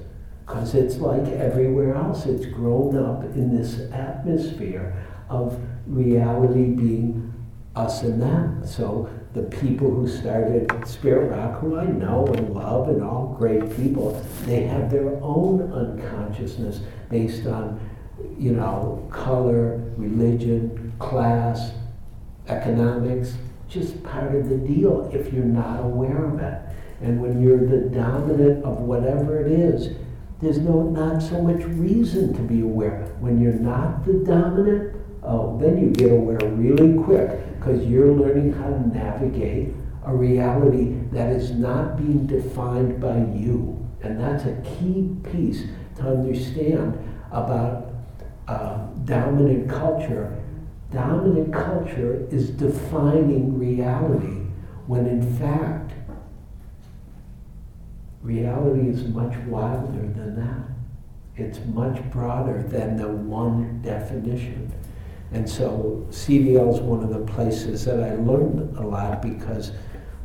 because it's like everywhere else. It's grown up in this atmosphere of reality being us and them. So the people who started Spirit Rock, who I know and love and all great people, they have their own unconsciousness based on, you know, color, religion, class, economics, just part of the deal if you're not aware of it. And when you're the dominant of whatever it is, there's no not so much reason to be aware. When you're not the dominant, oh, then you get aware really quick because you're learning how to navigate a reality that is not being defined by you. And that's a key piece to understand about uh, dominant culture. Dominant culture is defining reality when in fact, reality is much wilder than that. It's much broader than the one definition. And so CDL is one of the places that I learned a lot because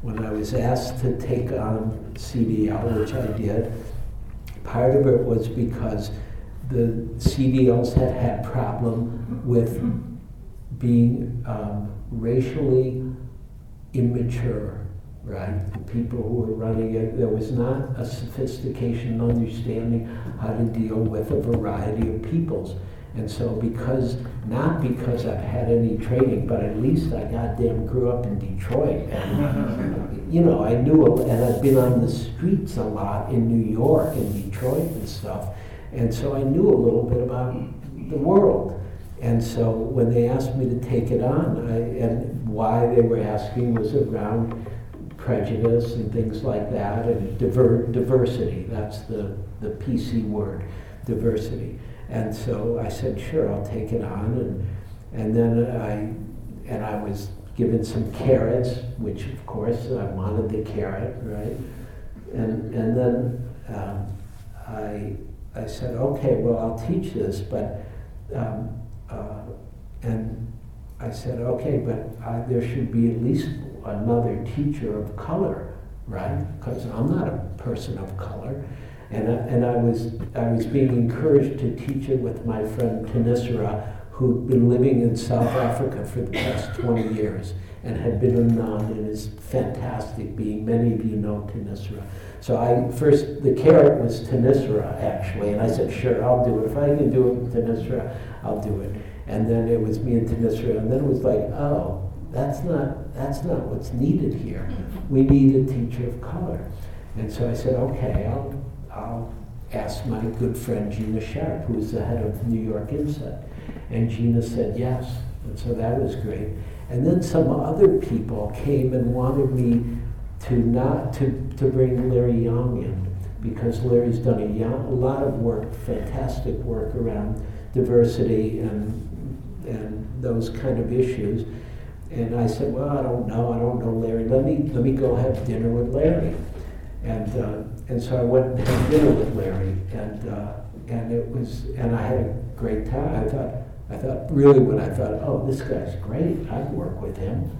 when I was asked to take on CDL, which I did, part of it was because the CDLs had had problem with being um, racially immature, right? The people who were running it, there was not a sophistication, understanding how to deal with a variety of peoples. And so because, not because I've had any training, but at least I goddamn grew up in Detroit. And, you know, I knew, and I've been on the streets a lot in New York and Detroit and stuff. And so I knew a little bit about the world. And so when they asked me to take it on, I, and why they were asking was around prejudice and things like that, and diver, diversity. That's the, the PC word, diversity. And so I said, sure, I'll take it on. And, and then I, and I was given some carrots, which of course I wanted the carrot, right? And, and then um, I, I said, okay, well, I'll teach this, but, um, uh, and I said, okay, but I, there should be at least another teacher of color, right? Because I'm not a person of color. And I, and I was I was being encouraged to teach it with my friend Thanissara, who'd been living in South Africa for the past 20 years and had been a nun and is fantastic being. Many of you know Thanissara. So I first the carrot was Thanissara actually, and I said, sure, I'll do it. If I can do it with Thanissara, I'll do it. And then it was me and Thanissara, and then it was like, oh, that's not that's not what's needed here. We need a teacher of color. And so I said, okay, I'll I'll ask my good friend Gina Sharpe, who is the head of New York Insight. And Gina said yes. And so that was great. And then some other people came and wanted me to not to, to bring Larry Yang in because Larry's done a, young, a lot of work, fantastic work around diversity and and those kind of issues. And I said, well, I don't know, I don't know Larry. Let me let me go have dinner with Larry. And uh, and so I went and had dinner with Larry, and uh, and it was and I had a great time. I thought I thought really when I thought, oh, this guy's great. I'd work with him.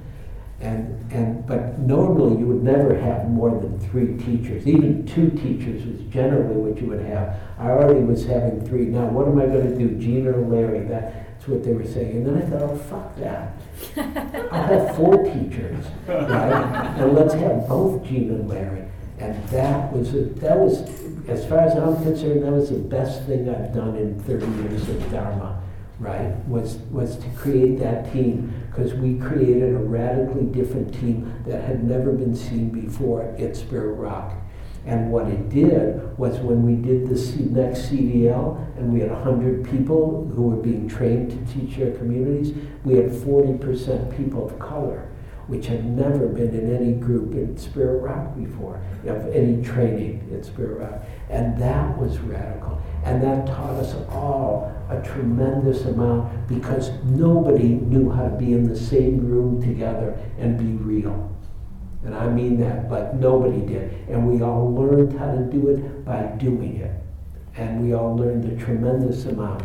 And, and, but normally you would never have more than three teachers. Even two teachers was generally what you would have. I already was having three. Now, what am I going to do, Gina or Larry? That's what they were saying. And then I thought, oh, fuck that. I'll have four teachers, right? And let's have both Gina and Larry. And that was, a, that was, as far as I'm concerned, that was the best thing I've done in 30 years of Dharma right, was, was to create that team because we created a radically different team that had never been seen before at Spirit Rock. And what it did was when we did the next CDL and we had 100 people who were being trained to teach their communities, we had 40% people of color, which had never been in any group in Spirit Rock before, of any training in Spirit Rock. And that was radical. And that taught us all a tremendous amount because nobody knew how to be in the same room together and be real. And I mean that, like nobody did. And we all learned how to do it by doing it. And we all learned a tremendous amount.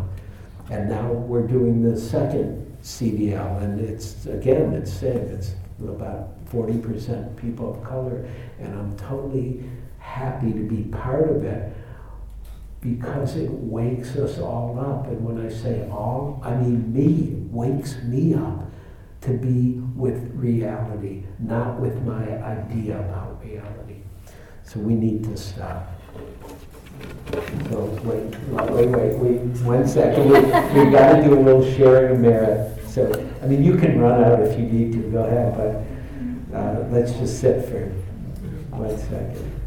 And now we're doing the second CDL, and it's, again, it's same. It's about 40% people of color. And I'm totally happy to be part of it because it wakes us all up. And when I say all, I mean me, it wakes me up to be with reality, not with my idea about reality. So we need to stop. So wait, wait, wait, wait, one second. We, we got to do a little sharing of merit. So, I mean, you can run out if you need to, go ahead, but uh, let's just sit for one second.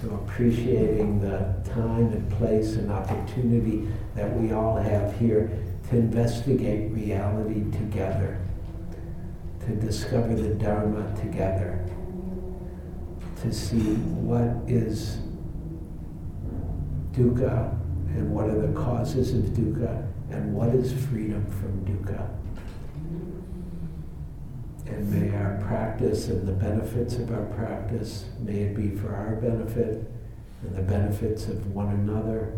So appreciating the time and place and opportunity that we all have here to investigate reality together, to discover the Dharma together, to see what is dukkha and what are the causes of dukkha and what is freedom from dukkha. And may our practice and the benefits of our practice, may it be for our benefit and the benefits of one another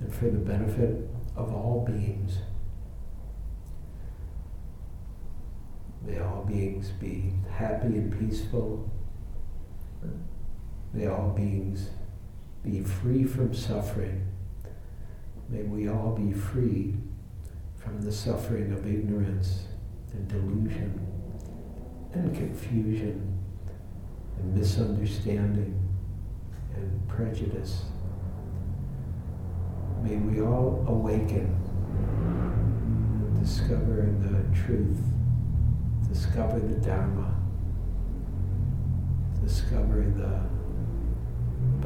and for the benefit of all beings. May all beings be happy and peaceful. May all beings be free from suffering. May we all be free from the suffering of ignorance and delusion and confusion and misunderstanding and prejudice. May we all awaken and discover the truth, discover the Dharma, discover the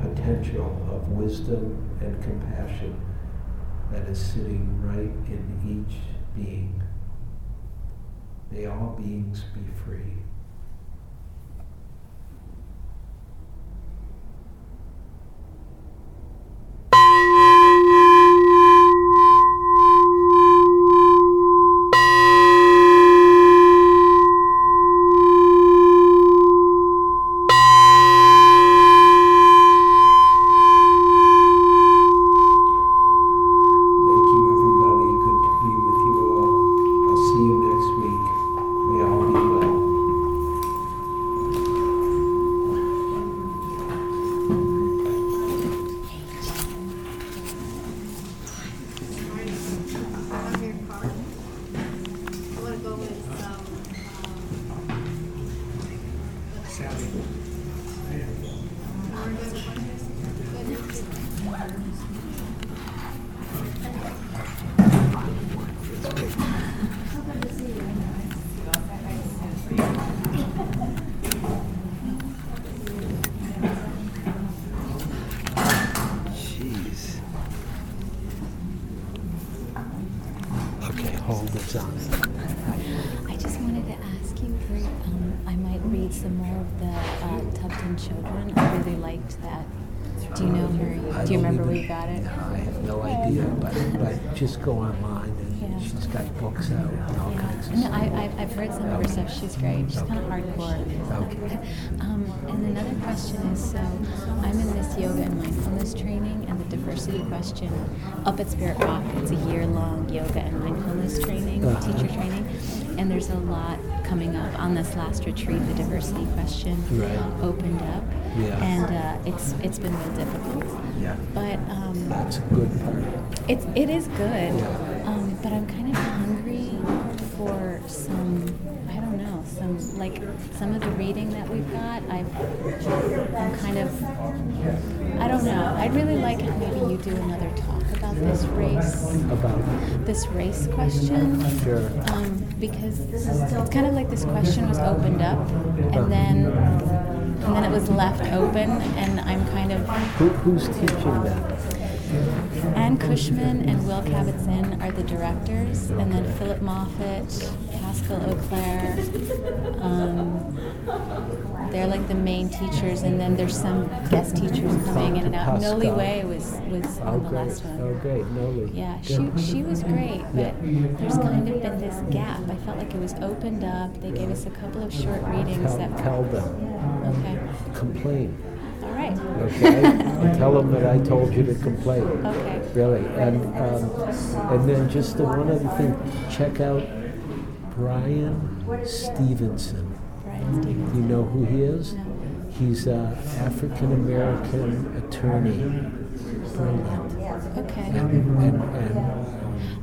potential of wisdom and compassion that is sitting right in each being. May all beings be free. Online Yeah. and she's got books out and all Yeah. kinds of No, stuff. I, I, I've heard some of her stuff. She's great. She's kind of hardcore. Okay. Um, and another question is, so I'm in this yoga and mindfulness training and the diversity question up at Spirit Rock. It's a year-long yoga and mindfulness training, Uh-huh. teacher training, and there's a lot coming up on this last retreat. The diversity question Right. opened up, Yeah. and uh, it's it's been real difficult. Yeah. But um, That's a good part. it's it is good, Yeah. um, but I'm kind of hungry for some. I don't know some like some of the reading that we've got. I've I'm kind of I don't know. I'd really like if maybe you do another talk about this race About, this race question. Sure. Um, because it's kind of like this question was opened up and then and then it was left open and I'm kind of who, who's teaching that? Anne Cushman and Will Kabat-Zinn are the directors, and then Phillip Moffitt, Pascal Auclair. Um, they're like the main teachers, and then there's some guest teachers coming in and out. Pascal. Noli Way was was Oh, on the great. last one. Oh, great. Noli. Yeah, she she was great, but there's kind of been this gap. I felt like it was opened up. They gave us a couple of short readings Tell, that. tell them. Okay. Complain. Right. Okay? tell them that I told you to complain. Okay. Really. And, um, and then just the one other thing check out Bryan Stevenson. Bryan. You know who he is? No. He's an African American attorney. Brilliant. Okay. And, and, and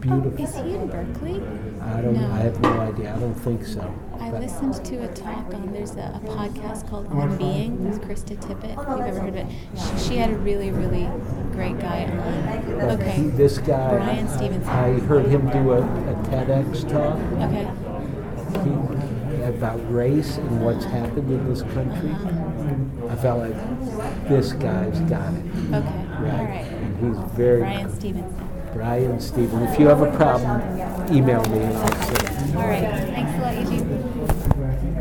Oh, is he in Berkeley? I don't. No. I have no idea. I don't think so. I But- listened to a talk on there's a, a podcast called On Being with Krista Tippett. If you've ever heard of it, she, she had a really really great guy on. but Okay. he- this guy. Bryan Stevenson. I heard him do a, a TEDx talk Okay. he, about race and what's happened in this country. Uh-huh. I felt like this guy's got it. Okay. All Right. right. And he's very Bryan Stevenson. Brian Stephen. If you have a problem, email me and I'll Okay. see. All right. Thanks a lot, Eugene.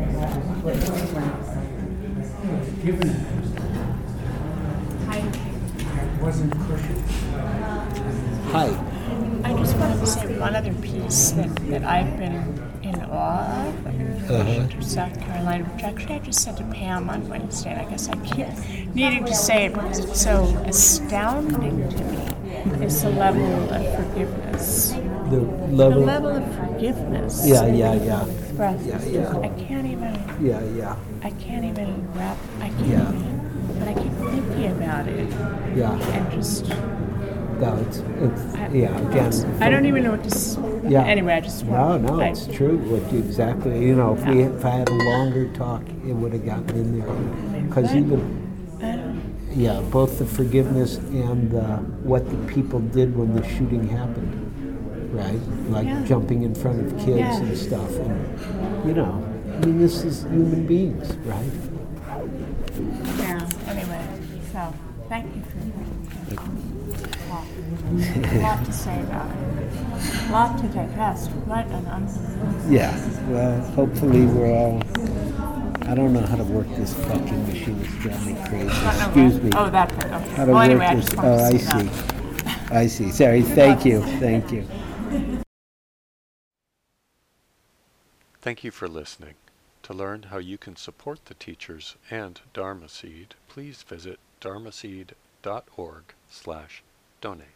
Hi. I just wanted to say one other piece that, that I've been in awe of in relation to South Carolina, which actually I just said to Pam on Wednesday, and I guess I keep needing to say it because it's so astounding to me, is the level of forgiveness. The The level. level of forgiveness. Yeah, yeah, yeah. expressed. Yeah, yeah. I can't even, Yeah, yeah, I can't even wrap, I can't Yeah. even, but I keep thinking about it yeah. and just, No, it's, it's I- yeah. Again, I don't even know what to, s- Yeah. anyway, I just No, no, I- it's true. What you exactly, you know, if we if I had a longer talk, it would have gotten in there. Because even yeah, both the forgiveness and uh, what the people did when the shooting happened, right? Like Yeah. jumping in front of kids Yeah. and stuff, and you know, I mean, this is human beings, right? Yeah, anyway, so, thank you for a lot to say about it. A lot to digest. What an unbelievable. Yeah. Well, hopefully we're all. I don't know how to work this fucking machine. It's driving me crazy. Excuse me. Oh, that part, okay. How to Well, work anyway, I this? just Oh, I to say see. that. I see. Sorry. Thank you. Thank you. Thank you for listening. To learn how you can support the teachers and Dharma Seed, please visit dharmaseed.org slash donate.